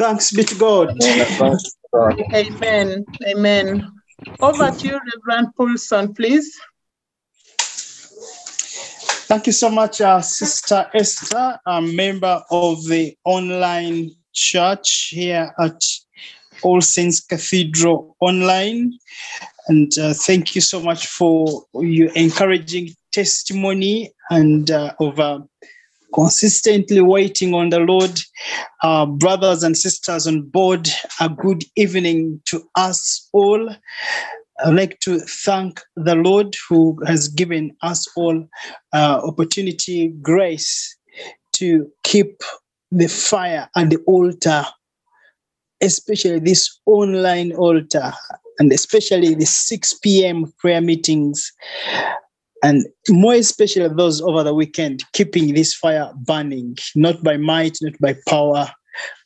Thanks be to God. Amen. Amen. Over to you, Reverend Paulson, please. Thank you so much, uh, Sister Esther, a member of the online church here at All Saints Cathedral Online. And uh, thank you so much for your encouraging testimony and uh, of uh, consistently waiting on the Lord. Uh, brothers and sisters on board, a good evening to us all. I'd like to thank the Lord who has given us all uh, opportunity, grace to keep the fire and the altar, especially this online altar, and especially the 6 p.m. prayer meetings and more especially those over the weekend, keeping this fire burning, not by might, not by power,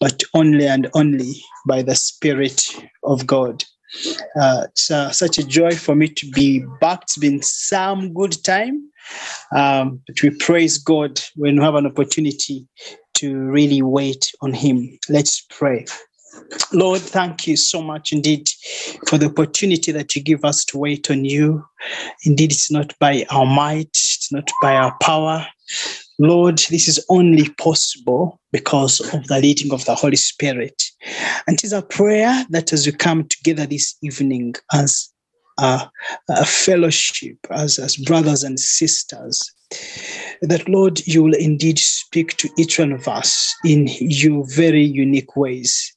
but only and only by the Spirit of God. Uh, it's uh, such a joy for me to be back. It's been some good time, um, but we praise God when we have an opportunity to really wait on Him. Let's pray. Lord, thank you so much indeed for the opportunity that you give us to wait on you. Indeed, it's not by our might, it's not by our power. Lord, this is only possible because of the leading of the Holy Spirit. And it is a prayer that as we come together this evening as a, fellowship, as, as brothers and sisters, that Lord, you will indeed speak to each one of us in your very unique ways.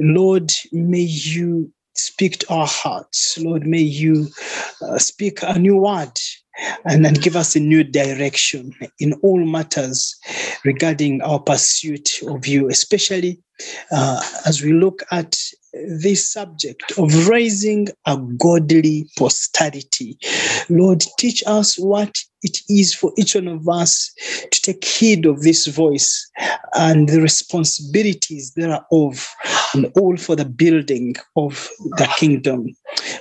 Lord, may you speak to our hearts. Lord, may you uh, speak a new word and then give us a new direction in all matters regarding our pursuit of you, especially uh, as we look at this subject of raising a godly posterity. Lord, teach us what it is for each one of us to take heed of this voice and the responsibilities thereof, and all for the building of the kingdom.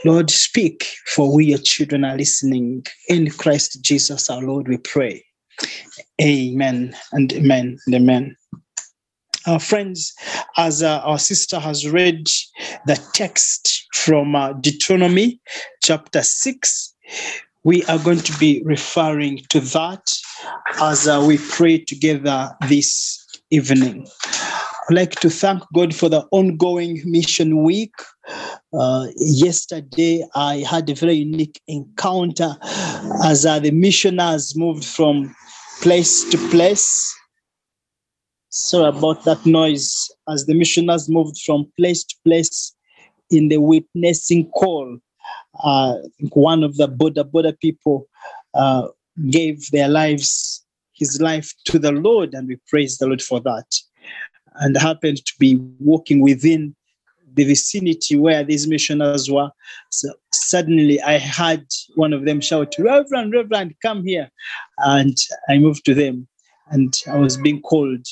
Lord, speak, for we, your children, are listening. In Christ Jesus, our Lord, we pray. Amen and amen and amen. Uh, friends, as uh, our sister has read the text from uh, Deuteronomy chapter 6, we are going to be referring to that as uh, we pray together this evening. I'd like to thank God for the ongoing mission week. Uh, yesterday, I had a very unique encounter as uh, the missioners moved from place to place Sorry about that noise as the missioners moved from place to place in the witnessing call. Uh, one of the boda boda people uh, gave their lives, his life to the Lord, and we praise the Lord for that. And happened to be walking within the vicinity where these missioners were. So suddenly I heard one of them shout, Reverend, Reverend, come here. And I moved to them and I was being called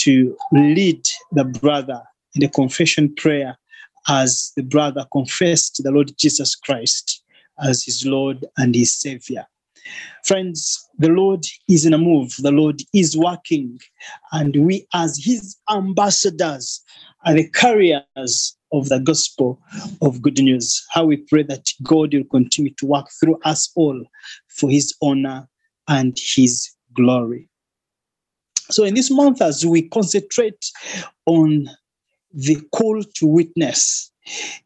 to lead the brother in the confession prayer as the brother confessed the Lord Jesus Christ as his Lord and his Savior. Friends, the Lord is in a move, the Lord is working, and we, as his ambassadors, are the carriers of the gospel of good news. How we pray that God will continue to work through us all for his honor and his glory. So, in this month, as we concentrate on the call to witness,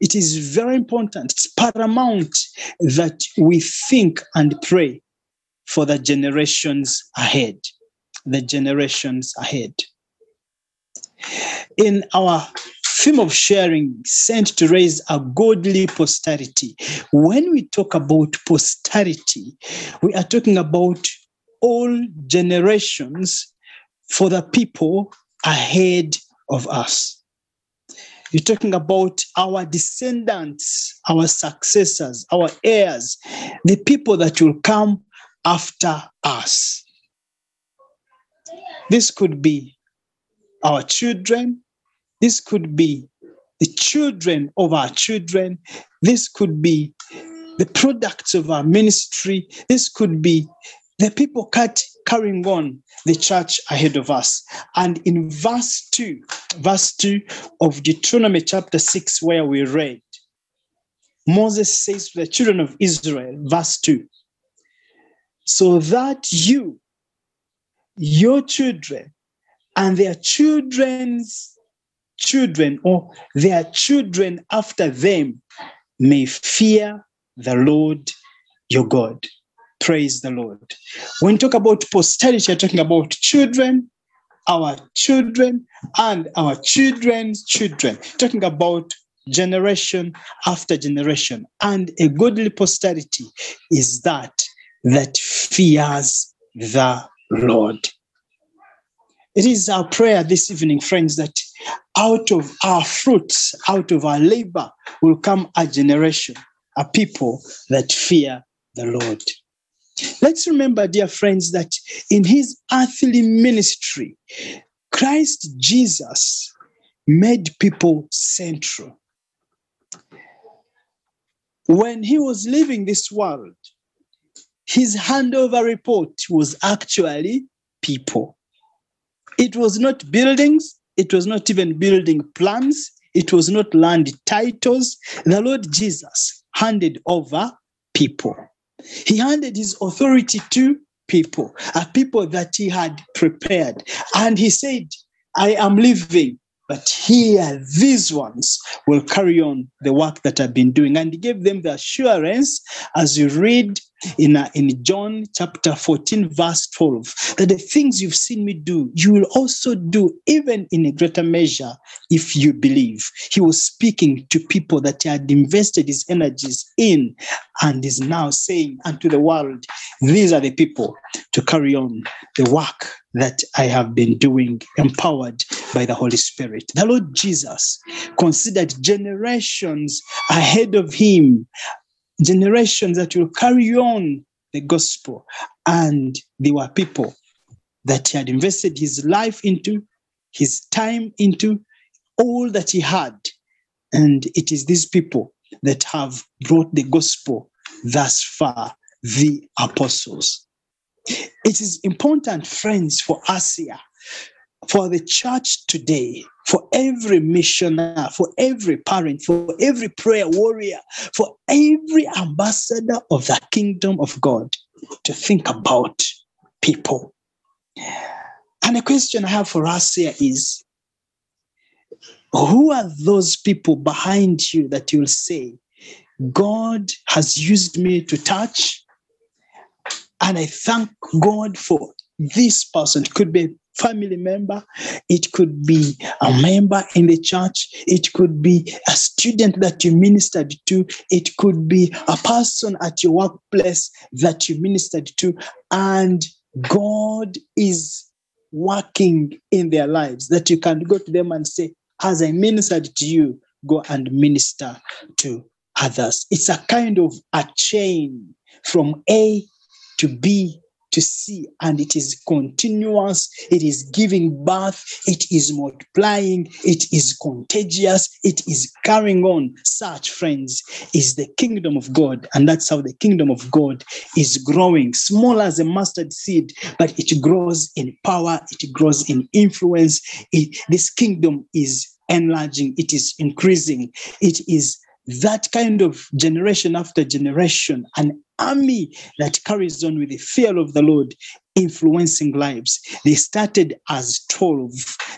it is very important, it's paramount that we think and pray for the generations ahead. The generations ahead. In our theme of sharing, sent to raise a godly posterity, when we talk about posterity, we are talking about all generations for the people ahead of us. You're talking about our descendants, our successors, our heirs, the people that will come after us. This could be our children. This could be the children of our children. This could be the products of our ministry. This could be the people cut, carrying on the church ahead of us. And in verse 2, verse 2 of Deuteronomy chapter 6, where we read, Moses says to the children of Israel, verse 2, so that you, your children, and their children's children, or their children after them, may fear the Lord your God. Praise the Lord. When you talk about posterity, you're talking about children, our children, and our children's children. Talking about generation after generation. And a godly posterity is that that fears the Lord. It is our prayer this evening, friends, that out of our fruits, out of our labor, will come a generation, a people that fear the Lord. Let's remember, dear friends, that in his earthly ministry, Christ Jesus made people central. When he was leaving this world, his handover report was actually people. It was not buildings, it was not even building plans, it was not land titles. The Lord Jesus handed over people. He handed his authority to people, a people that he had prepared. And he said, I am leaving, but here, these ones will carry on the work that I've been doing. And he gave them the assurance, as you read in, uh, in John chapter 14, verse 12, that the things you've seen me do, you will also do, even in a greater measure, if you believe. He was speaking to people that he had invested his energies in and is now saying unto the world, These are the people to carry on the work that I have been doing, empowered by the Holy Spirit. The Lord Jesus considered generations ahead of him generations that will carry on the gospel. And they were people that he had invested his life into, his time into, all that he had. And it is these people that have brought the gospel thus far, the apostles. It is important, friends, for us here for the church today, for every missionary, for every parent, for every prayer warrior, for every ambassador of the kingdom of God to think about people. And a question I have for us here is who are those people behind you that you'll say, God has used me to touch? And I thank God for this person. It could be a family member, it could be a member in the church, it could be a student that you ministered to, it could be a person at your workplace that you ministered to, and God is working in their lives that you can go to them and say, As I ministered to you, go and minister to others. It's a kind of a chain from A to be, to see, and it is continuous, it is giving birth, it is multiplying, it is contagious, it is carrying on. Such, friends, is the kingdom of God, and that's how the kingdom of God is growing. Small as a mustard seed, but it grows in power, it grows in influence. It, this kingdom is enlarging, it is increasing, it is that kind of generation after generation, an army that carries on with the fear of the Lord, influencing lives. They started as 12,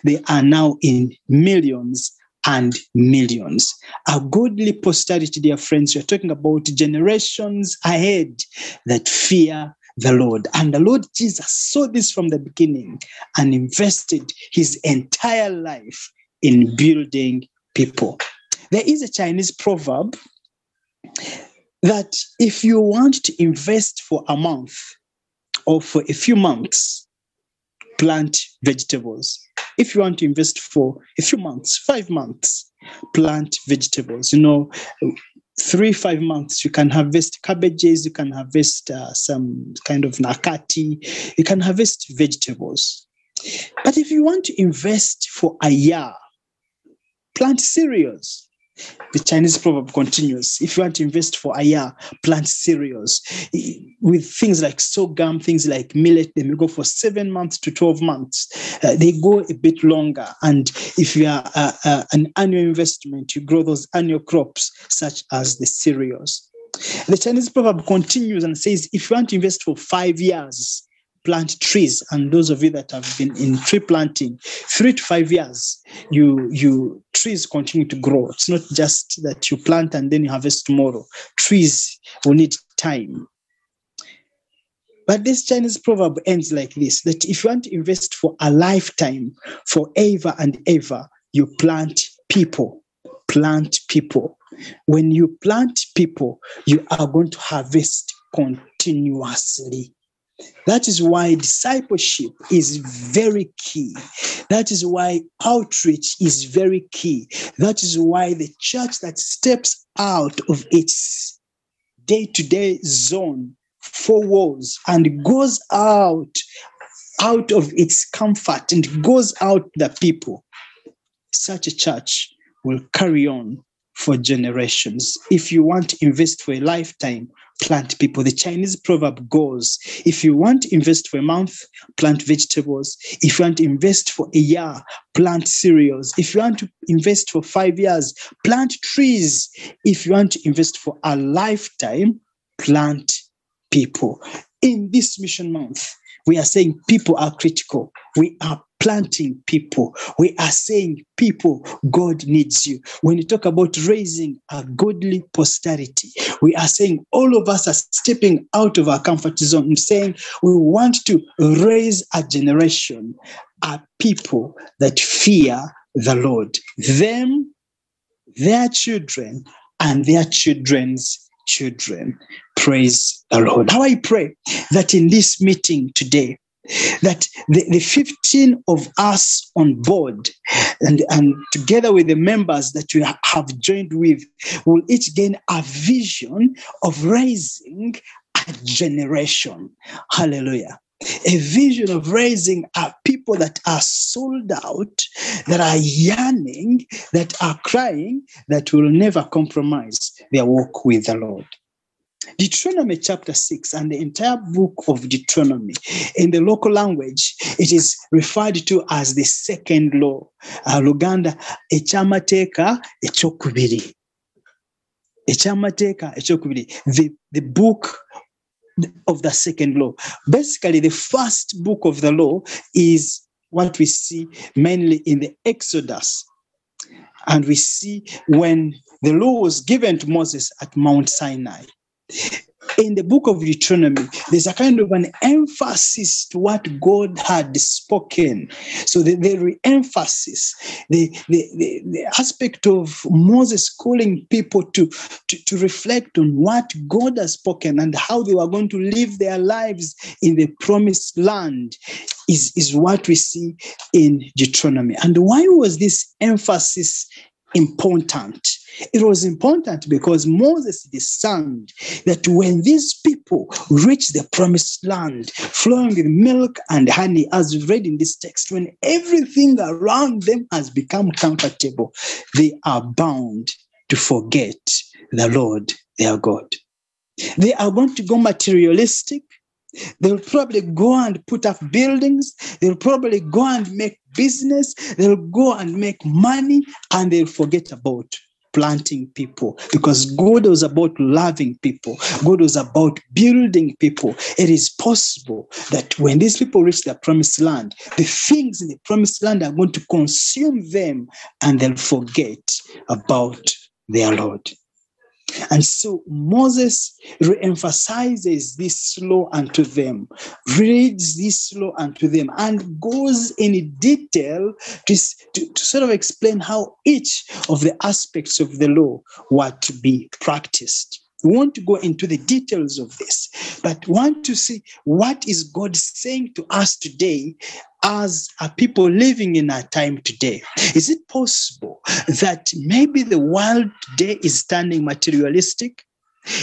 they are now in millions and millions. A godly posterity, dear friends, you're talking about generations ahead that fear the Lord. And the Lord Jesus saw this from the beginning and invested his entire life in building people. There is a Chinese proverb that if you want to invest for a month or for a few months, plant vegetables. If you want to invest for a few months, five months, plant vegetables. You know, three, five months, you can harvest cabbages, you can harvest uh, some kind of nakati, you can harvest vegetables. But if you want to invest for a year, plant cereals The Chinese proverb continues if you want to invest for a year, plant cereals. With things like sorghum, things like millet, they may go for seven months to 12 months. Uh, they go a bit longer. And if you are uh, uh, an annual investment, you grow those annual crops, such as the cereals. The Chinese proverb continues and says if you want to invest for five years, plant trees. And those of you that have been in tree planting, three to five years, you you trees continue to grow. It's not just that you plant and then you harvest tomorrow. Trees will need time. But this Chinese proverb ends like this that if you want to invest for a lifetime, forever and ever, you plant people. Plant people. When you plant people, you are going to harvest continuously. That is why discipleship is very key. That is why outreach is very key. That is why the church that steps out of its day to day zone, four walls, and goes out out of its comfort and goes out the people, such a church will carry on for generations. If you want to invest for a lifetime, plant people. The Chinese proverb goes if you want to invest for a month, plant vegetables. If you want to invest for a year, plant cereals. If you want to invest for five years, plant trees. If you want to invest for a lifetime, plant people. In this mission month, we are saying people are critical. We are planting people. We are saying people, God needs you. When you talk about raising a godly posterity, we are saying all of us are stepping out of our comfort zone and saying we want to raise a generation, a people that fear the Lord. Them, their children, and their children's children. Praise the Lord. How I pray that in this meeting today, that the, the 15 of us on board and, and together with the members that we have joined with will each gain a vision of raising a generation. Hallelujah. A vision of raising a people that are sold out, that are yearning, that are crying, that will never compromise their walk with the Lord. Deuteronomy chapter 6 and the entire book of Deuteronomy in the local language, it is referred to as the second law. Uh, Luganda, ekyamateeka ekyokubiri. Ekyamateeka ekyokubiri. The, the book of the second law. Basically, the first book of the law is what we see mainly in the Exodus. And we see when the law was given to Moses at Mount Sinai in the book of Deuteronomy, there's a kind of an emphasis to what God had spoken. So the, the re-emphasis, the, the, the, the aspect of Moses calling people to, to, to reflect on what God has spoken and how they were going to live their lives in the promised land is, is what we see in Deuteronomy. And why was this emphasis important? It was important because Moses discerned that when these people reach the promised land, flowing with milk and honey, as we read in this text, when everything around them has become comfortable, they are bound to forget the Lord their God. They are going to go materialistic. They'll probably go and put up buildings. They'll probably go and make business. They'll go and make money and they'll forget about planting people because God was about loving people. God was about building people. It is possible that when these people reach the promised land, the things in the promised land are going to consume them and they'll forget about their Lord. And so Moses re-emphasizes this law unto them, reads this law unto them, and goes in detail to, to, to sort of explain how each of the aspects of the law were to be practiced. We want to go into the details of this, but want to see what is God saying to us today as a people living in our time today. Is it possible that maybe the world today is turning materialistic?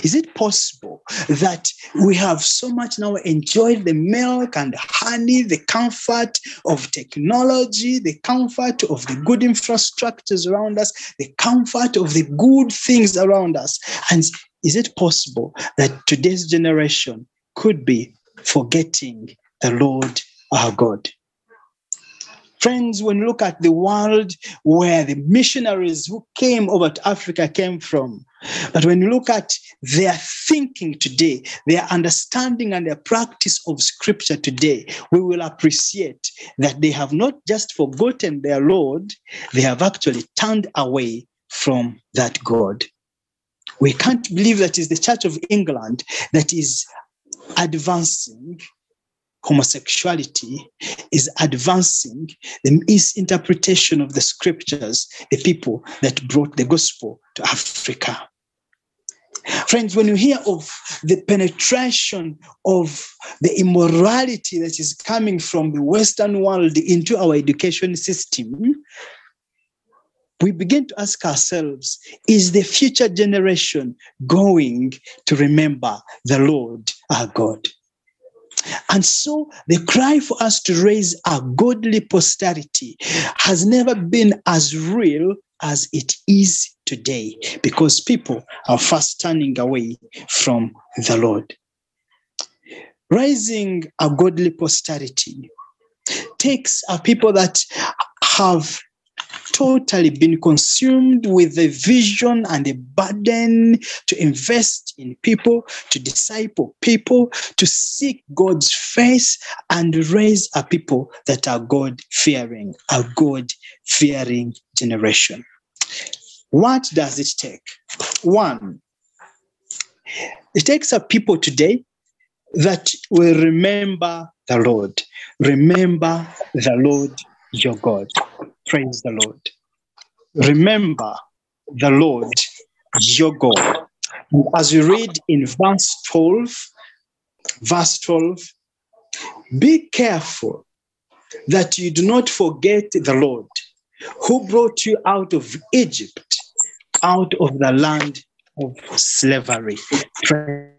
Is it possible that we have so much now enjoyed the milk and honey, the comfort of technology, the comfort of the good infrastructures around us, the comfort of the good things around us? And is it possible that today's generation could be forgetting the Lord our God? Friends, when you look at the world where the missionaries who came over to Africa came from, but when you look at their thinking today, their understanding and their practice of scripture today, we will appreciate that they have not just forgotten their Lord, they have actually turned away from that God. We can't believe that is the Church of England that is advancing homosexuality is advancing the misinterpretation of the scriptures, the people that brought the gospel to Africa. Friends, when you hear of the penetration of the immorality that is coming from the Western world into our education system, we begin to ask ourselves is the future generation going to remember the Lord our God? And so the cry for us to raise a godly posterity has never been as real as it is today because people are fast turning away from the Lord. Raising a godly posterity takes a people that have totally been consumed with the vision and the burden to invest in people, to disciple people, to seek God's face and raise a people that are God fearing, a God fearing generation. What does it take? One, it takes a people today that will remember the Lord. Remember the Lord your God. Praise the Lord. Remember the Lord your God. As we read in verse 12, verse 12, be careful that you do not forget the Lord who brought you out of Egypt, out of the land of slavery. Praise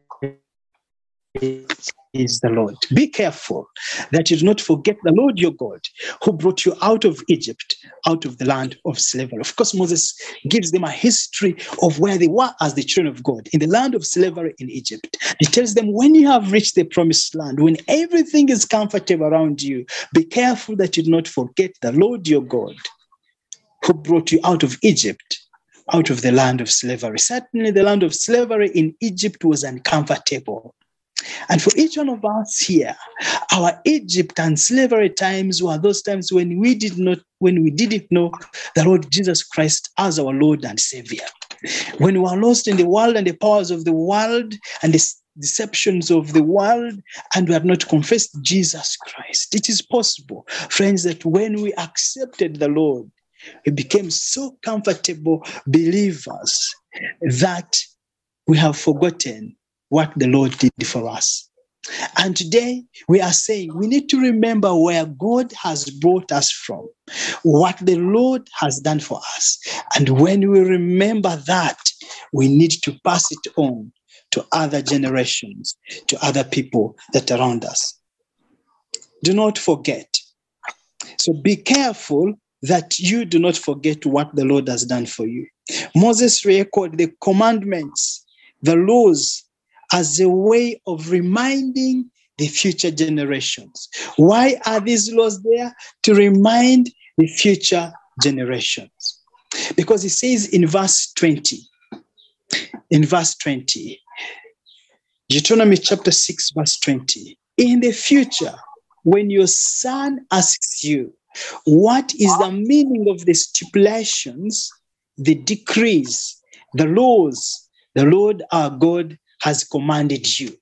is the Lord. Be careful that you do not forget the Lord your God who brought you out of Egypt, out of the land of slavery. Of course, Moses gives them a history of where they were as the children of God in the land of slavery in Egypt. He tells them, when you have reached the promised land, when everything is comfortable around you, be careful that you do not forget the Lord your God who brought you out of Egypt out of the land of slavery. Certainly, the land of slavery in Egypt was uncomfortable. And for each one of us here, our Egypt and slavery times were those times when we did not, when we didn't know the Lord Jesus Christ as our Lord and Savior. When we were lost in the world and the powers of the world and the deceptions of the world, and we have not confessed Jesus Christ. It is possible, friends, that when we accepted the Lord, we became so comfortable believers that we have forgotten what the Lord did for us. And today we are saying we need to remember where God has brought us from, what the Lord has done for us. And when we remember that, we need to pass it on to other generations, to other people that are around us. Do not forget. So be careful that you do not forget what the Lord has done for you. Moses recorded the commandments, the laws, as a way of reminding the future generations. Why are these laws there? To remind the future generations. Because he says in verse 20, in verse 20, Deuteronomy chapter 6, verse 20, in the future, when your son asks you, what is the meaning of the stipulations, the decrees, the laws the Lord our God has commanded you.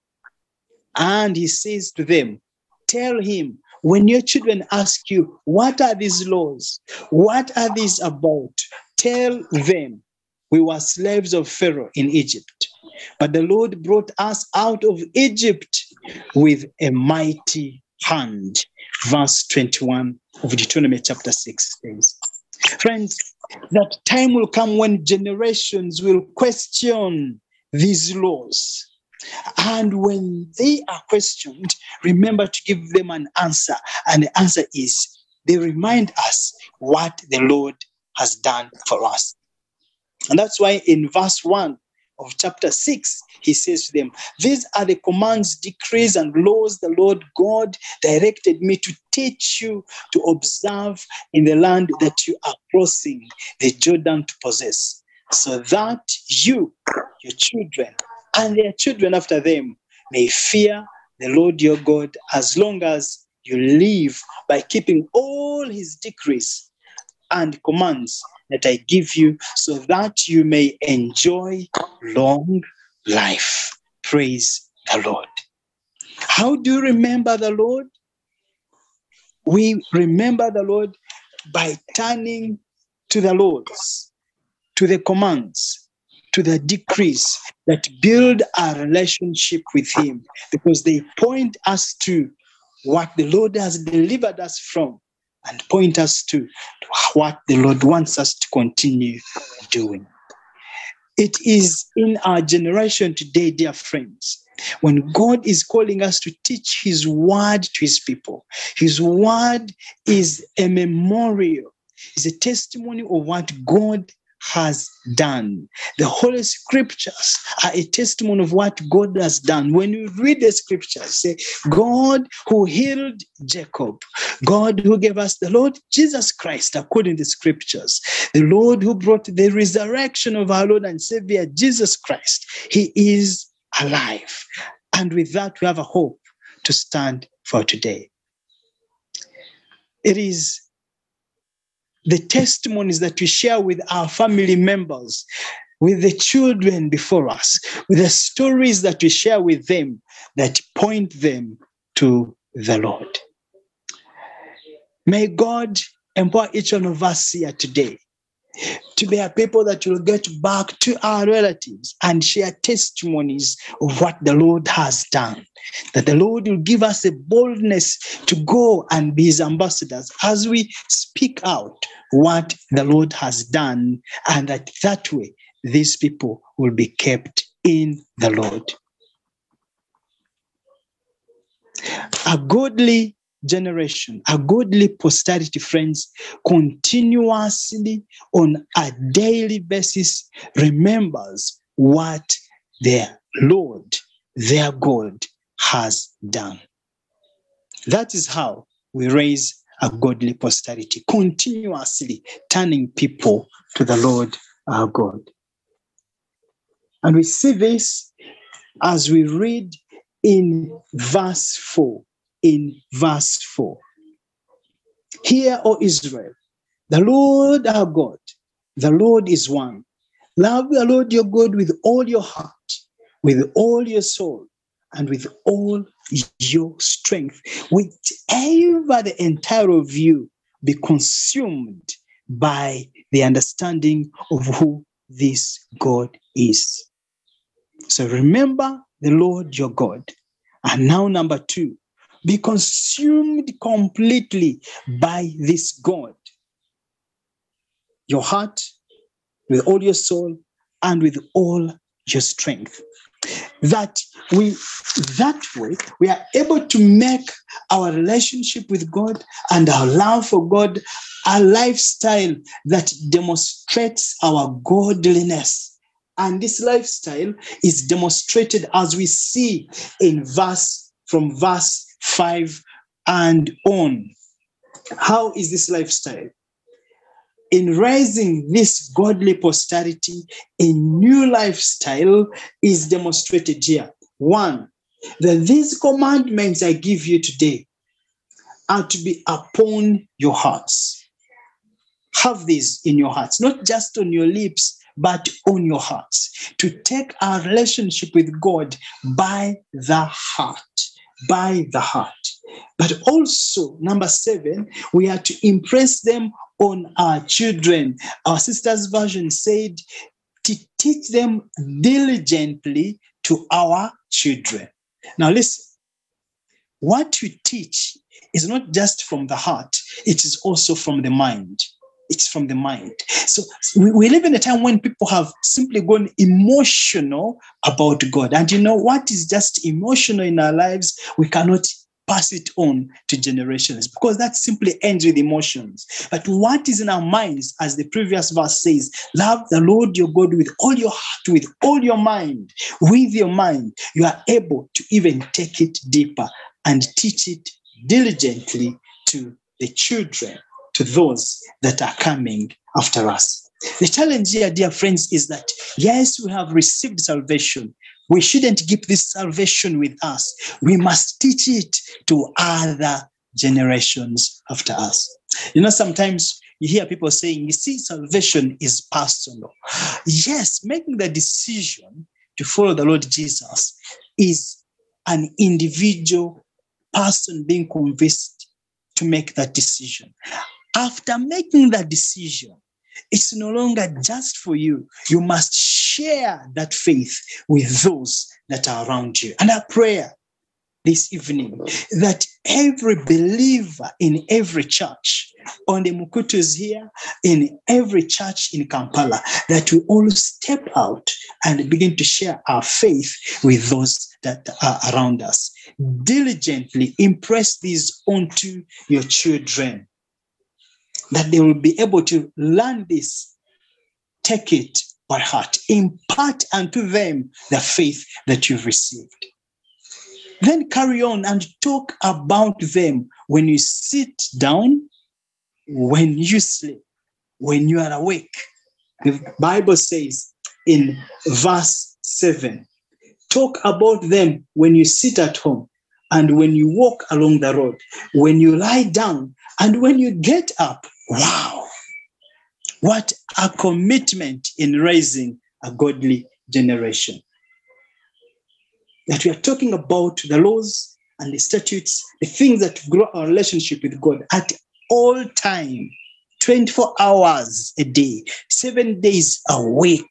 And he says to them, Tell him, when your children ask you, What are these laws? What are these about? Tell them, We were slaves of Pharaoh in Egypt, but the Lord brought us out of Egypt with a mighty hand. Verse 21 of Deuteronomy chapter 6 says, Friends, that time will come when generations will question these laws. And when they are questioned, remember to give them an answer. And the answer is they remind us what the Lord has done for us. And that's why in verse 1 of chapter 6, he says to them, These are the commands, decrees, and laws the Lord God directed me to teach you to observe in the land that you are crossing the Jordan to possess, so that you, your children, and their children after them may fear the Lord your God as long as you live by keeping all his decrees and commands that I give you so that you may enjoy long life. Praise the Lord. How do you remember the Lord? We remember the Lord by turning to the laws, to the commands, to the decrees that build our relationship with Him because they point us to what the Lord has delivered us from and point us to what the Lord wants us to continue doing. It is in our generation today, dear friends, when God is calling us to teach His word to His people. His word is a memorial, is a testimony of what God has done. The Holy Scriptures are a testimony of what God has done. When you read the Scriptures, say, God who healed Jacob, God who gave us the Lord Jesus Christ, according to the Scriptures, the Lord who brought the resurrection of our Lord and Savior Jesus Christ, He is alive. And with that, we have a hope to stand for today. It is the testimonies that we share with our family members, with the children before us, with the stories that we share with them that point them to the Lord. May God empower each one of us here today to be a people that will get back to our relatives and share testimonies of what the Lord has done. That the Lord will give us a boldness to go and be his ambassadors as we speak out what the Lord has done, and that that way these people will be kept in the Lord. A godly generation, a godly posterity, friends, continuously on a daily basis remembers what their Lord, their God, has done. That is how we raise a godly posterity, continuously turning people to the Lord our God. And we see this as we read in verse 4 in verse 4. Hear, O Israel, the Lord our God, the Lord is one. Love the Lord your God with all your heart, with all your soul, and with all your strength. Whichever the entire of you be consumed by the understanding of who this God is. So remember the Lord your God. And now, number two, be consumed completely by this God. Your heart, with all your soul, and with all your strength. That we that way we are able to make our relationship with God and our love for God a lifestyle that demonstrates our godliness. And this lifestyle is demonstrated as we see in verse from verse 5 and on. How is this lifestyle? In raising this godly posterity, a new lifestyle is demonstrated here. One, that these commandments I give you today are to be upon your hearts. Have these in your hearts, not just on your lips, but on your hearts. To take our relationship with God by the heart by the heart. But also, number seven, we are to impress them on our children. Our sister's version said to teach them diligently to our children. Now, listen, what you teach is not just from the heart, it is also from the mind. It's from the mind. So we, we live in a time when people have simply gone emotional about God. And you know what is just emotional in our lives? We cannot pass it on to generations because that simply ends with emotions. But what is in our minds, as the previous verse says, love the Lord your God with all your heart, with all your mind, with your mind, you are able to even take it deeper and teach it diligently to the children, to those that are coming after us. The challenge here, dear friends, is that yes, we have received salvation. We shouldn't keep this salvation with us. We must teach it to other generations after us. You know, sometimes you hear people saying, you see, salvation is personal. Yes, making the decision to follow the Lord Jesus is an individual person being convinced to make that decision. After making that decision, it's no longer just for you. You must share that faith with those that are around you. And our prayer this evening that every believer in every church on the Mukutus here, in every church in Kampala, that we all step out and begin to share our faith with those that are around us. Diligently impress these onto your children that they will be able to learn this, take it by heart, impart unto them the faith that you've received. Then carry on and talk about them when you sit down, when you sleep, when you are awake. The Bible says in verse 7 talk about them when you sit at home and when you walk along the road, when you lie down and when you get up. Wow. What a commitment in raising a godly generation. That we are talking about the laws and the statutes, the things that grow our relationship with God at all time, 24 hours a day, seven days a week.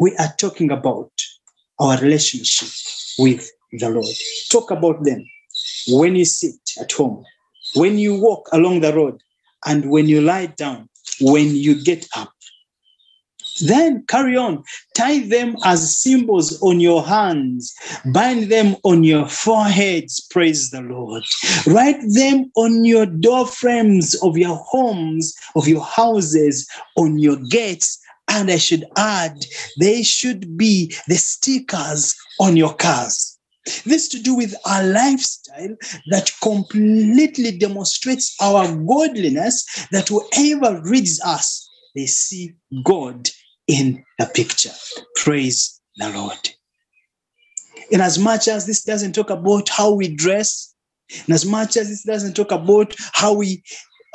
We are talking about our relationship with the Lord. Talk about them when you sit at home, when you walk along the road, and when you lie down, when you get up. Then carry on. Tie them as symbols on your hands. Bind them on your foreheads. Praise the Lord. Write them on your door frames of your homes, of your houses, on your gates. And I should add, they should be the stickers on your cars. This to do with our lifestyle that completely demonstrates our godliness, that whoever reads us, they see God in the picture. Praise the Lord. In as much as this doesn't talk about how we dress, in as much as this doesn't talk about how we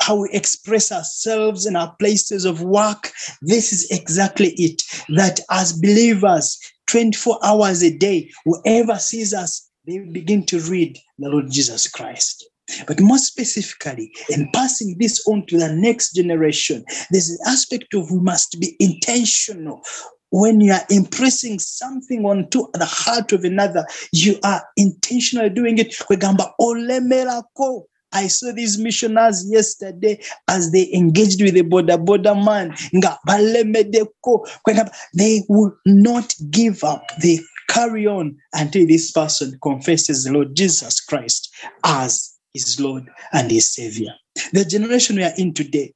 how we express ourselves in our places of work, this is exactly it. That as believers, 24 hours a day, whoever sees us, they begin to read the Lord Jesus Christ. But more specifically, in passing this on to the next generation, there's an aspect of we must be intentional. When you are impressing something onto the heart of another, you are intentionally doing it. I saw these missionaries yesterday as they engaged with the boda boda man. They will not give up. They carry on until this person confesses the Lord Jesus Christ as his Lord and his Savior. The generation we are in today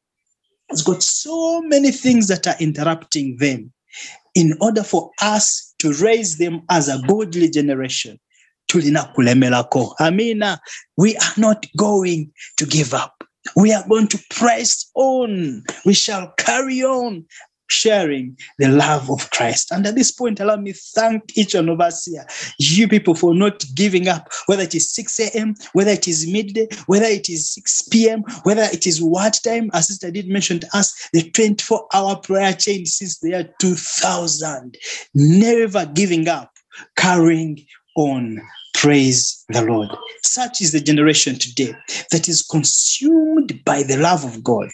has got so many things that are interrupting them. In order for us to raise them as a godly generation, tulina kulemerako. Amina. We are not going to give up. We are going to press on. We shall carry on sharing the love of Christ. And at this point, allow me thank each one of us here, you people, for not giving up, whether it is 6 a.m., whether it is midday, whether it is 6 p.m., whether it is what time. As Sister did mention to us, the 24 hour prayer chain since the year 2000, never giving up, carrying on. Praise the Lord. Such is the generation today that is consumed by the love of God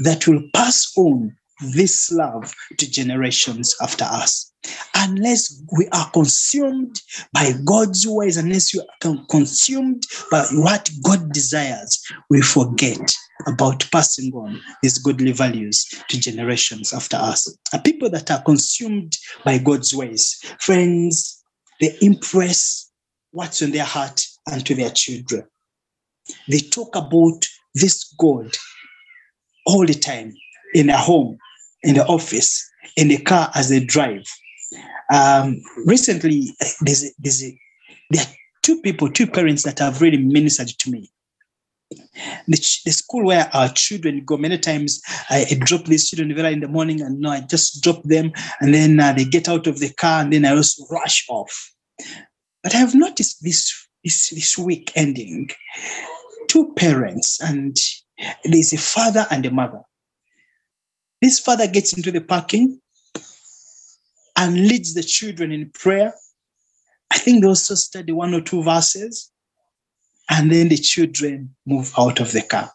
that will pass on this love to generations after us. Unless we are consumed by God's ways, unless you are consumed by what God desires, we forget about passing on these godly values to generations after us. A people that are consumed by God's ways. Friends, they impress what's in their heart and to their children. They talk about this God all the time in their home, in the office, in the car as they drive. Um, recently, there's, a- there's a, there are two people, two parents that have really ministered to me. The, ch- the school where our children go, many times I drop these children very in the morning and no, I just drop them and then uh, they get out of the car and then I also rush off. But I have noticed this, this, this week ending, two parents and there's a father and a mother. This father gets into the parking and leads the children in prayer. I think they also study one or two verses, and then the children move out of the car.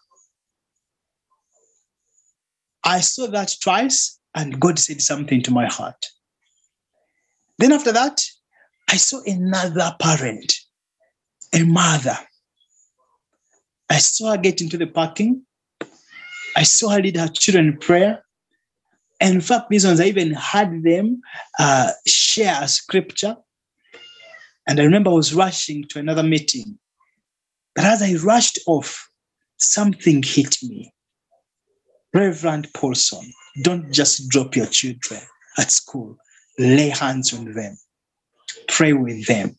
I saw that twice, and God said something to my heart. Then after that, I saw another parent, a mother. I saw her get into the parking. I saw her lead her children in prayer. And in fact, these ones, I even had them uh, share a scripture. And I remember I was rushing to another meeting. But as I rushed off, something hit me. Reverend Paulson, don't just drop your children at school. Lay hands on them. Pray with them.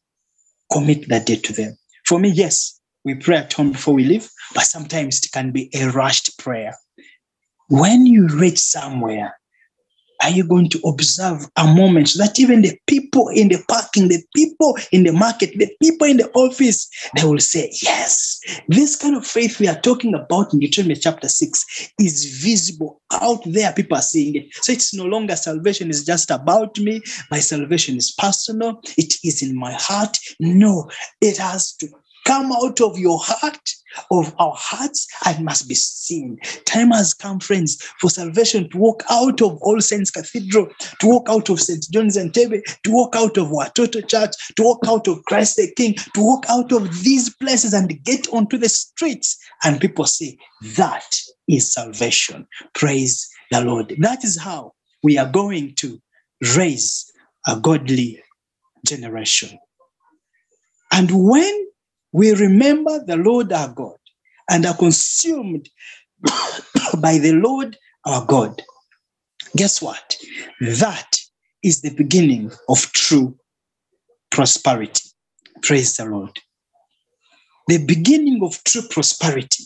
Commit the day to them. For me, yes, we pray at home before we leave, but sometimes it can be a rushed prayer. When you reach somewhere, are you going to observe a moment so that even the people in the parking, the people in the market, the people in the office, they will say, Yes, this kind of faith we are talking about in Deuteronomy chapter 6 is visible out there. People are seeing it. So it's no longer salvation is just about me. My salvation is personal, it is in my heart. No, it has to come out of your heart of our hearts and must be seen. Time has come, friends, for salvation to walk out of All Saints Cathedral, to walk out of St. John's Entebbe, to walk out of Watoto Church, to walk out of Christ the King, to walk out of these places and get onto the streets. And people say, that is salvation. Praise the Lord. That is how we are going to raise a godly generation. And when we remember the Lord our God and are consumed by the Lord our God, guess what? That is the beginning of true prosperity. Praise the Lord. The beginning of true prosperity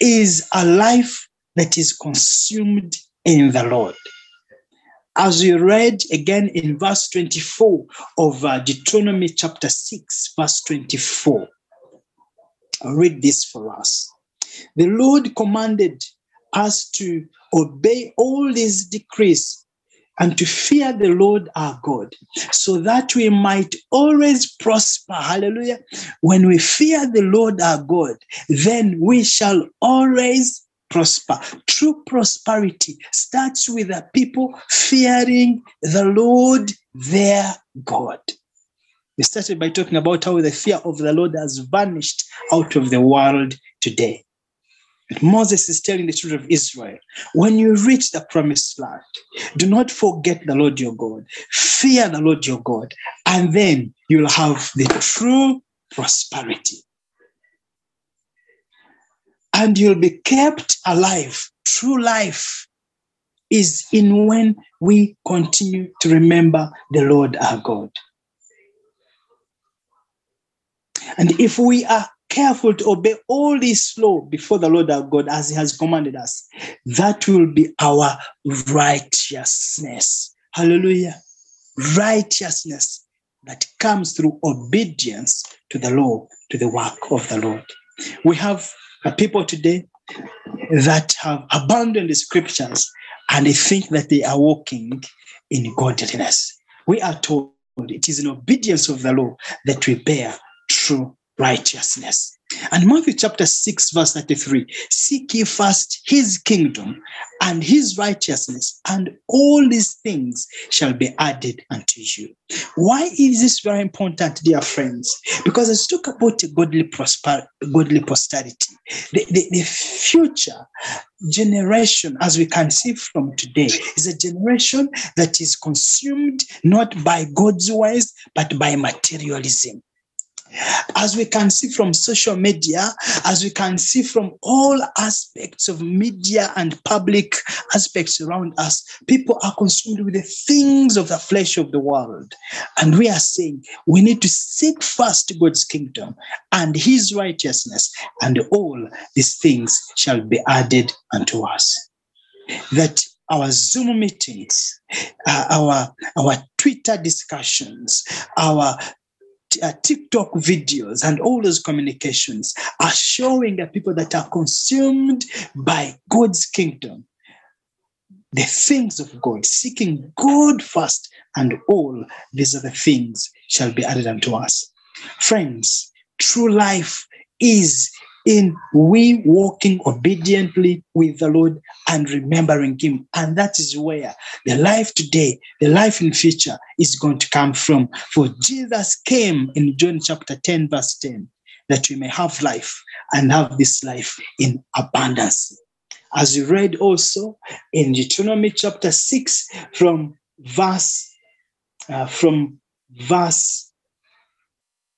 is a life that is consumed in the Lord. As we read again in verse 24 of uh, Deuteronomy chapter 6, verse 24. I'll read this for us. The Lord commanded us to obey all these decrees and to fear the Lord our God, so that we might always prosper. Hallelujah. When we fear the Lord our God, then we shall always prosper. True prosperity starts with the people fearing the Lord their God. We started by talking about how the fear of the Lord has vanished out of the world today. And Moses is telling the children of Israel, when you reach the promised land, do not forget the Lord your God. Fear the Lord your God, and then you'll have the true prosperity. And you'll be kept alive. True life is in when we continue to remember the Lord our God. And if we are careful to obey all this law before the Lord our God as He has commanded us, that will be our righteousness. Hallelujah. Righteousness that comes through obedience to the law, to the work of the Lord. We have a people today that have abandoned the scriptures and they think that they are walking in godliness. We are told it is in obedience of the law that we bear true righteousness. And Matthew chapter 6, verse 33 Seek ye first his kingdom and his righteousness, and all these things shall be added unto you. Why is this very important, dear friends? Because let's talk about godly prosper, godly posterity. The, the, the future generation, as we can see from today, is a generation that is consumed not by God's ways, but by materialism as we can see from social media, as we can see from all aspects of media and public aspects around us, people are consumed with the things of the flesh of the world. And we are saying we need to seek first God's kingdom and his righteousness, and all these things shall be added unto us. That our Zoom meetings, uh, our, our Twitter discussions, our uh, TikTok videos and all those communications are showing the people that are consumed by God's kingdom, the things of God, seeking God first, and all these other things shall be added unto us. Friends, true life is in we walking obediently with the Lord and remembering Him. And that is where the life today, the life in future is going to come from. For Jesus came in John chapter 10, verse 10, that we may have life and have this life in abundance. As we read also in Deuteronomy chapter 6 from verse uh, from verse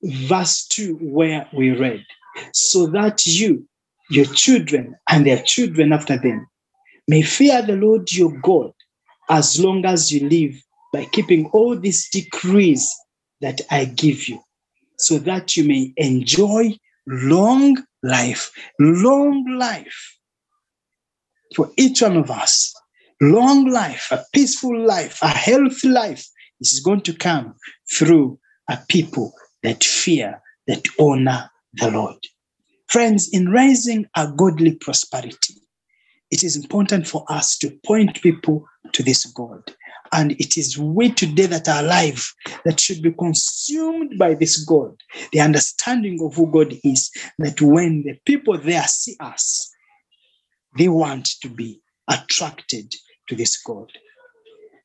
verse 2 where we read so that you, your children, and their children after them may fear the Lord your God as long as you live by keeping all these decrees that I give you, so that you may enjoy long life, long life for each one of us. Long life, a peaceful life, a healthy life is going to come through a people that fear, that honor the Lord. Friends, in raising a godly prosperity, it is important for us to point people to this God. And it is we today that are alive that should be consumed by this God, the understanding of who God is, that when the people there see us, they want to be attracted to this God.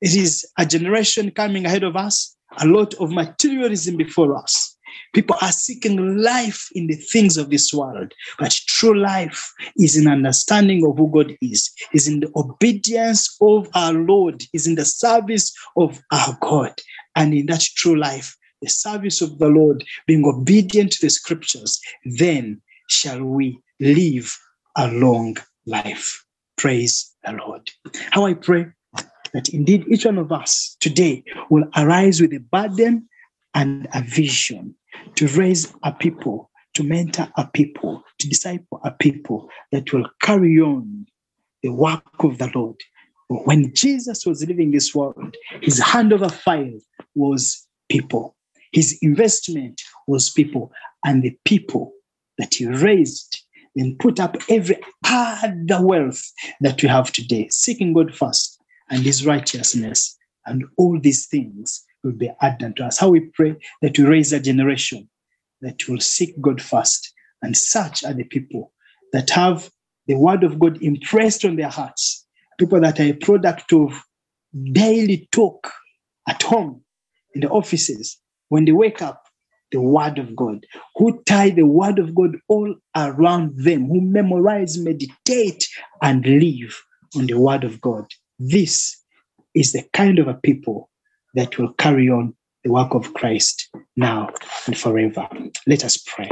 It is a generation coming ahead of us, a lot of materialism before us. People are seeking life in the things of this world, but true life is in understanding of who God is, is in the obedience of our Lord, is in the service of our God. And in that true life, the service of the Lord, being obedient to the scriptures, then shall we live a long life. Praise the Lord. How I pray that indeed each one of us today will arise with a burden and a vision to raise a people, to mentor a people, to disciple a people that will carry on the work of the Lord. When Jesus was living this world, his hand over file was people. His investment was people, and the people that he raised then put up every other wealth that we have today, seeking God first and his righteousness, and all these things will be added to us. How we pray that we raise a generation that will seek God first. And such are the people that have the word of God impressed on their hearts, people that are a product of daily talk at home, in the offices, when they wake up, the word of God, who tie the word of God all around them, who memorize, meditate, and live on the word of God. This is the kind of a people that will carry on the work of Christ now and forever. Let us pray.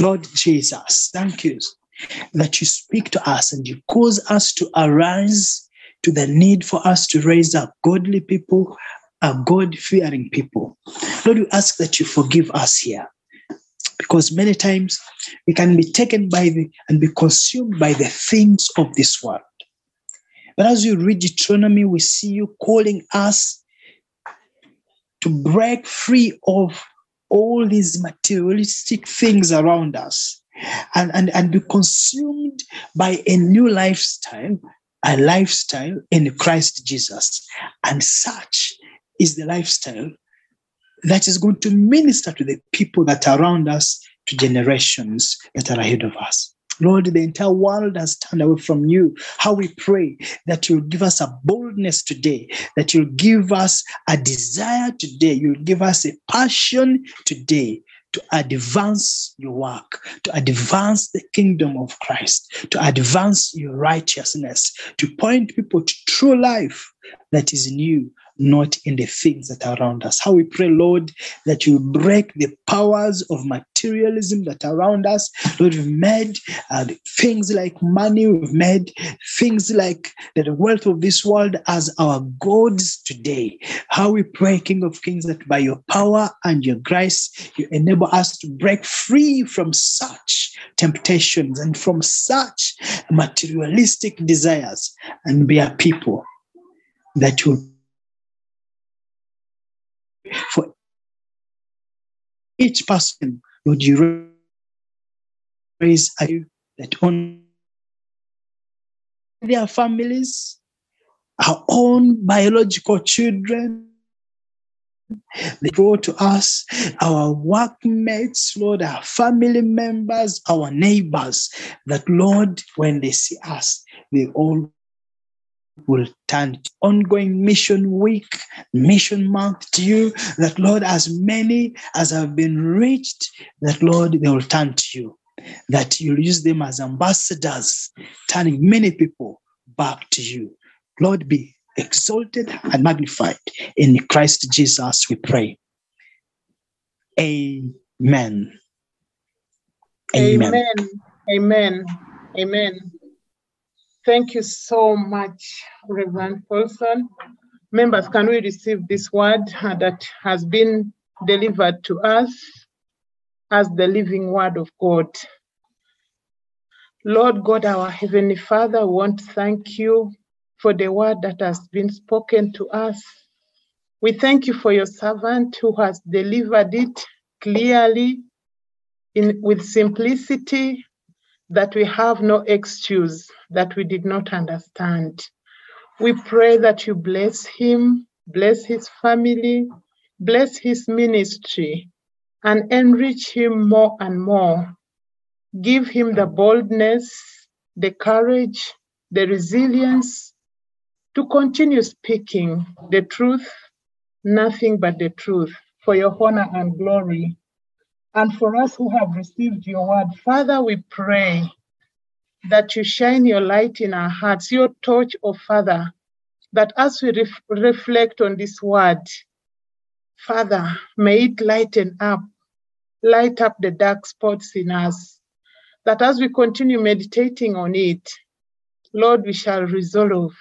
Lord Jesus, thank you that you speak to us and you cause us to arise to the need for us to raise up godly people, a God fearing people. Lord, we ask that you forgive us here because many times we can be taken by the and be consumed by the things of this world. But as you read Deuteronomy, we see you calling us to break free of all these materialistic things around us and, and, and be consumed by a new lifestyle, a lifestyle in Christ Jesus. And such is the lifestyle that is going to minister to the people that are around us to generations that are ahead of us. Lord, the entire world has turned away from you. How we pray that you'll give us a boldness today, that you'll give us a desire today, you'll give us a passion today to advance your work, to advance the kingdom of Christ, to advance your righteousness, to point people to true life that is you, not in the things that are around us. How we pray, Lord, that you break the powers of materialism that are around us. Lord, we've made uh, things like money, we've made things like the wealth of this world as our gods today. How we pray, King of Kings, that by your power and your grace, you enable us to break free from such temptations and from such materialistic desires and be a people that you for each person, Lord, you raise a that on their families, our own biological children, they brought to us our workmates, Lord, our family members, our neighbors, that Lord, when they see us, they all will turn to ongoing mission week, mission month to you, that Lord, as many as have been reached, that Lord, they will turn to you, that you'll use them as ambassadors, turning many people back to you. Lord, be exalted and magnified. In Christ Jesus, we pray. Amen. Amen. Amen. Amen. Amen. Thank you so much, Reverend Paulson. Members, can we receive this word uh, that has been delivered to us as the living word of God? Lord God, our Heavenly Father, we want to thank you for the word that has been spoken to us. We thank you for your servant who has delivered it clearly in, with simplicity that we have no excuse that we did not understand. We pray that you bless him, bless his family, bless his ministry, and enrich him more and more. Give him the boldness, the courage, the resilience to continue speaking the truth, nothing but the truth, for your honor and glory. And for us who have received your word, Father, we pray that you shine your light in our hearts, your torch, oh Father, that as we ref- reflect on this word, Father, may it lighten up, light up the dark spots in us, that as we continue meditating on it, Lord, we shall resolve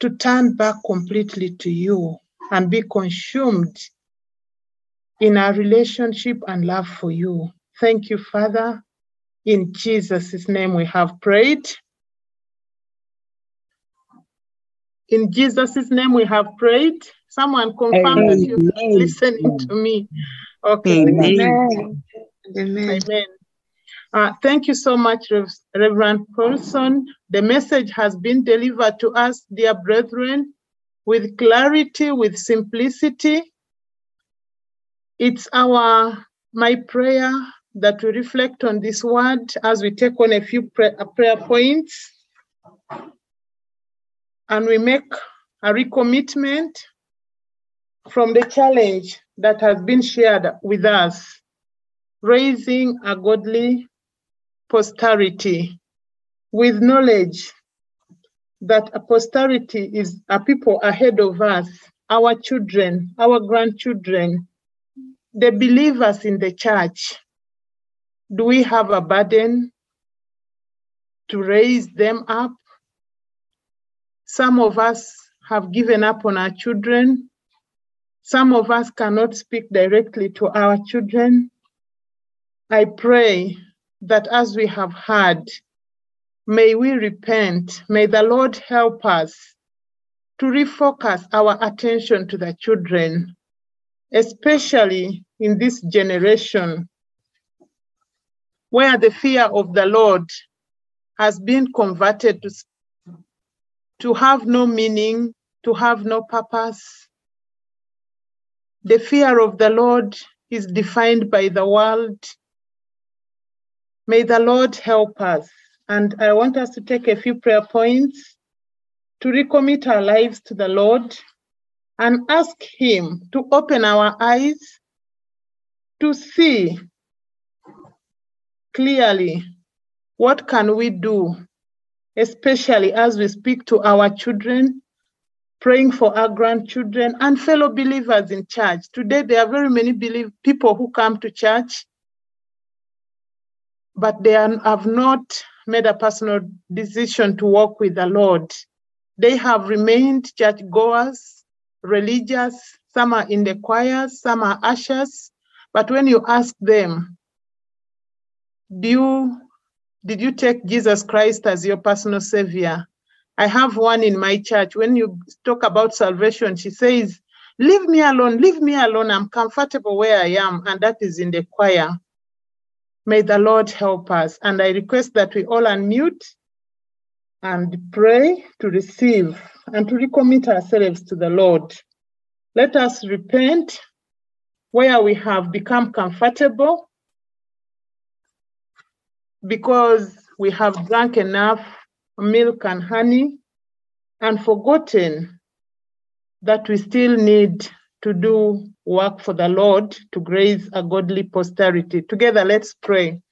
to turn back completely to you and be consumed in our relationship and love for you. Thank you, Father. In Jesus' name we have prayed. In Jesus' name we have prayed. Someone confirm that you're listening to me. Okay. Amen. Amen. Amen. Uh, thank you so much, Rev- Reverend Paulson. The message has been delivered to us, dear brethren, with clarity, with simplicity. It's our my prayer that we reflect on this word as we take on a few prayer points, and we make a recommitment from the challenge that has been shared with us, raising a godly posterity with knowledge that a posterity is a people ahead of us, our children, our grandchildren, the believers in the church. Do we have a burden to raise them up? Some of us have given up on our children. Some of us cannot speak directly to our children. I pray that as we have heard, may we repent. May the Lord help us to refocus our attention to the children, especially in this generation where the fear of the Lord has been converted to, to have no meaning, to have no purpose. The fear of the Lord is defined by the world, May the Lord help us. And I want us to take a few prayer points to recommit our lives to the Lord and ask Him to open our eyes to see clearly what can we do, especially as we speak to our children, praying for our grandchildren and fellow believers in church. Today, there are very many believe, people who come to church, but they are, have not made a personal decision to walk with the Lord. They have remained churchgoers, religious, some are in the choirs, some are ushers. But when you ask them, do you did you take Jesus Christ as your personal savior? I have one in my church. When you talk about salvation, she says, Leave me alone, leave me alone. I'm comfortable where I am. And that is in the choir. May the Lord help us. And I request that we all unmute and pray to receive and to recommit ourselves to the Lord. Let us repent where we have become comfortable because we have drunk enough milk and honey and forgotten that we still need to do work for the Lord to grace a godly posterity. Together, let's pray.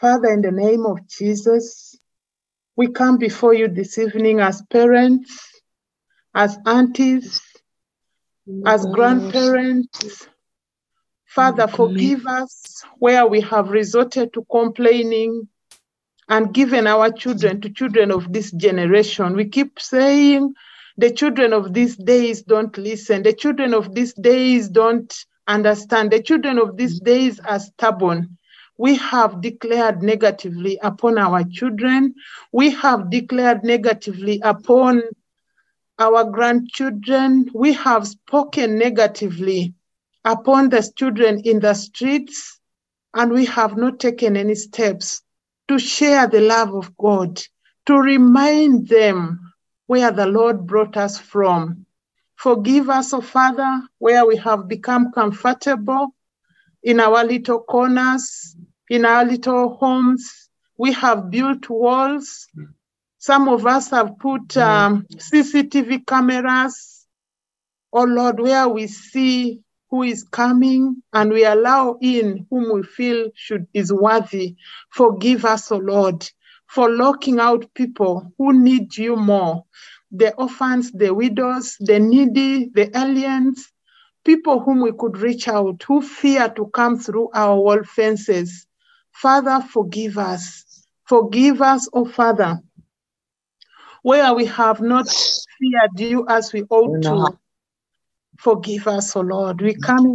Father, in the name of Jesus, we come before you this evening as parents, as aunties, as grandparents. Father, forgive us where we have resorted to complaining and given our children to children of this generation. We keep saying the children of these days don't listen, the children of these days don't understand, the children of these days are stubborn. We have declared negatively upon our children. We have declared negatively upon our grandchildren. We have spoken negatively upon the children in the streets, and we have not taken any steps to share the love of God, to remind them where the Lord brought us from. Forgive us, O oh Father, where we have become comfortable in our little corners, in our little homes. We have built walls. Some of us have put um, CCTV cameras. Oh Lord, where we see who is coming and we allow in whom we feel should is worthy. Forgive us, O oh Lord, for locking out people who need you more. The orphans, the widows, the needy, the aliens, people whom we could reach out, who fear to come through our wall fences. Father, forgive us. Forgive us, O oh Father, where we have not feared you as we ought to. Forgive us, O oh Lord. We come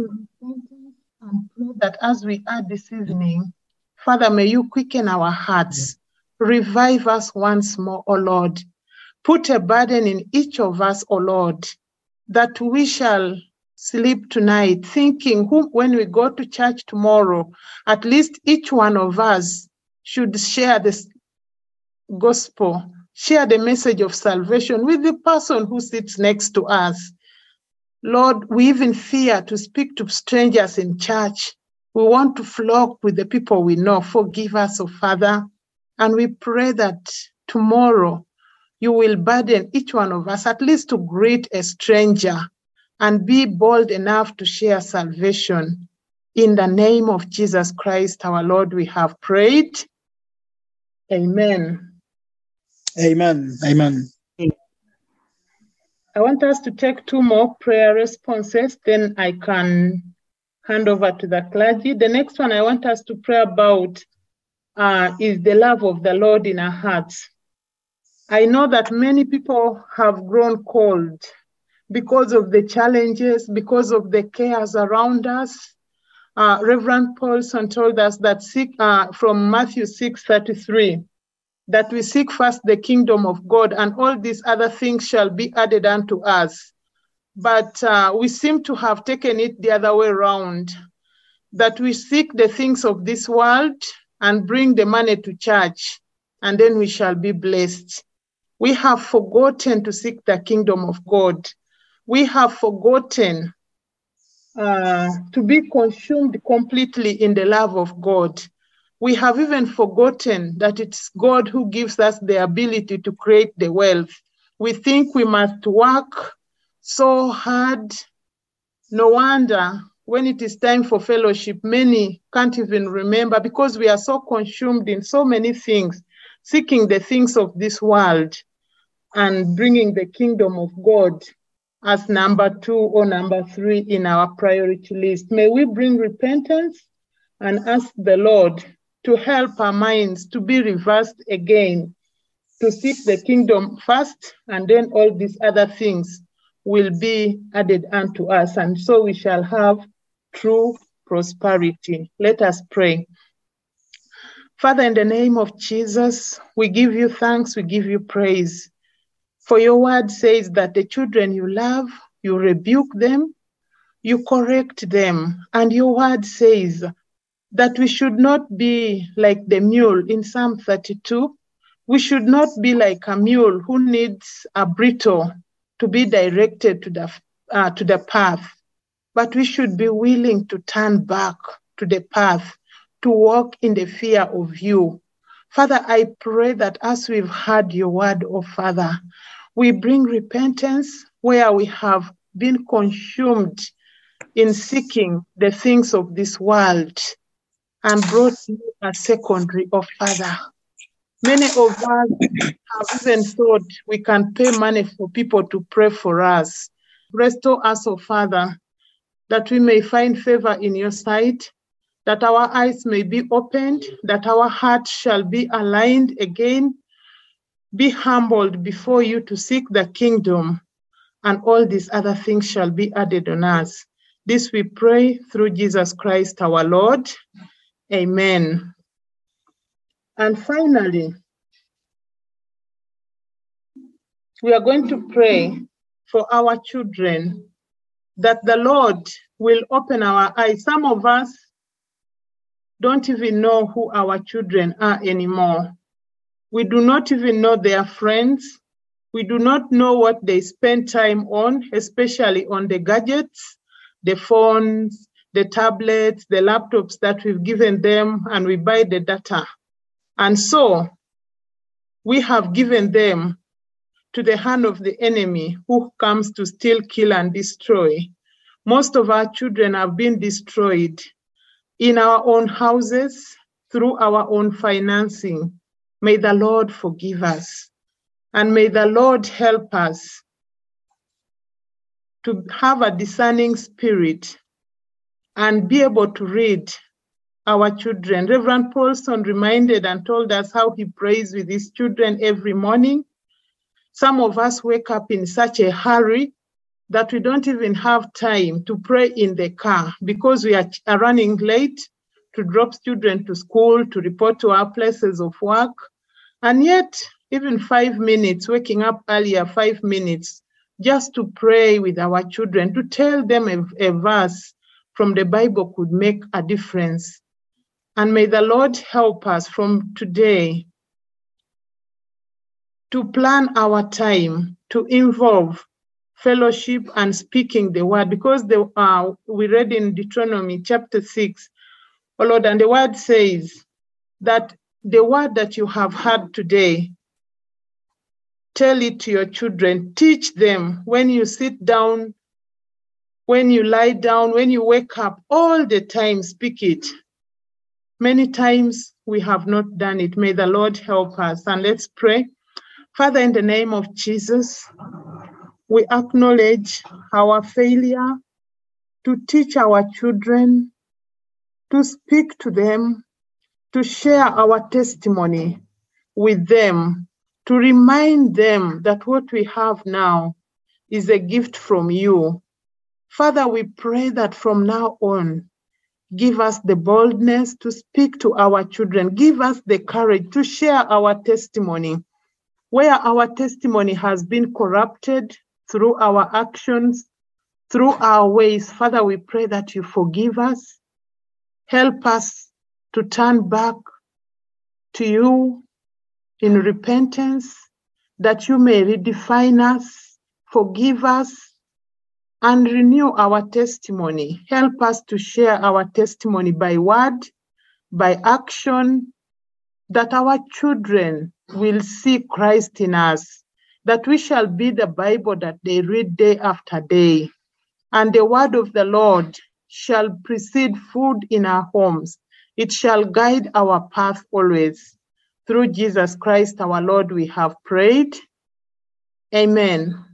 in and pray that as we are this evening, Father, may you quicken our hearts, revive us once more, O oh Lord. Put a burden in each of us, O Lord, that we shall sleep tonight thinking who, when we go to church tomorrow, at least each one of us should share this gospel, share the message of salvation with the person who sits next to us. Lord, we even fear to speak to strangers in church. We want to flock with the people we know. Forgive us, O oh Father. And we pray that tomorrow you will burden each one of us at least to greet a stranger and be bold enough to share salvation. In the name of Jesus Christ, our Lord, we have prayed. Amen. Amen. Amen. I want us to take two more prayer responses, then I can hand over to the clergy. The next one I want us to pray about uh, is the love of the Lord in our hearts. I know that many people have grown cold because of the challenges, because of the cares around us. Uh, Reverend Paulson told us that uh, from Matthew 6 33, that we seek first the kingdom of God, and all these other things shall be added unto us. But uh, we seem to have taken it the other way around that we seek the things of this world and bring the money to church, and then we shall be blessed. We have forgotten to seek the kingdom of God. We have forgotten uh, to be consumed completely in the love of God. We have even forgotten that it's God who gives us the ability to create the wealth. We think we must work so hard. No wonder when it is time for fellowship, many can't even remember because we are so consumed in so many things, seeking the things of this world and bringing the kingdom of God as number two or number three in our priority list. May we bring repentance and ask the Lord to help our minds to be reversed again, to seek the kingdom first, and then all these other things will be added unto us. And so we shall have true prosperity. Let us pray. Father, in the name of Jesus, we give you thanks, we give you praise. For your word says that the children you love, you rebuke them, you correct them. And your word says that we should not be like the mule in Psalm 32. We should not be like a mule who needs a bridle to be directed to the, uh, to the path, but we should be willing to turn back to the path, to walk in the fear of you. Father, I pray that as we've heard your word, oh Father, we bring repentance where we have been consumed in seeking the things of this world and brought you a secondary, oh Father. Many of us have even thought we can pay money for people to pray for us. Restore us, O Father, that we may find favor in your sight, that our eyes may be opened, that our hearts shall be aligned again. Be humbled before you to seek the kingdom, and all these other things shall be added on us. This we pray through Jesus Christ our Lord. Amen. And finally, we are going to pray for our children that the Lord will open our eyes. Some of us don't even know who our children are anymore. We do not even know their friends. We do not know what they spend time on, especially on the gadgets, the phones, the tablets, the laptops that we've given them, and we buy the data. And so we have given them to the hand of the enemy who comes to steal, kill, and destroy. Most of our children have been destroyed in our own houses through our own financing. May the Lord forgive us. And may the Lord help us to have a discerning spirit and be able to read our children. Reverend Paulson reminded and told us how he prays with his children every morning. Some of us wake up in such a hurry that we don't even have time to pray in the car because we are, running late to drop children to school, to report to our places of work. And yet, even five minutes, waking up earlier, five minutes, just to pray with our children, to tell them a, a verse from the Bible could make a difference. And may the Lord help us from today to plan our time to involve fellowship and speaking the word because the, uh, we read in Deuteronomy chapter 6, oh Lord, and the word says that the word that you have heard today, tell it to your children, teach them when you sit down, when you lie down, when you wake up, all the time, speak it. Many times we have not done it. May the Lord help us. And let's pray. Father, in the name of Jesus, we acknowledge our failure to teach our children, to speak to them, to share our testimony with them, to remind them that what we have now is a gift from you. Father, we pray that from now on, give us the boldness to speak to our children, give us the courage to share our testimony where our testimony has been corrupted through our actions, through our ways. Father, we pray that you forgive us. Help us to turn back to you in repentance, that you may redefine us, forgive us, and renew our testimony. Help us to share our testimony by word, by action that our children will see Christ in us, that we shall be the Bible that they read day after day, and the word of the Lord shall precede food in our homes. It shall guide our path always. Through Jesus Christ our Lord, we have prayed. Amen.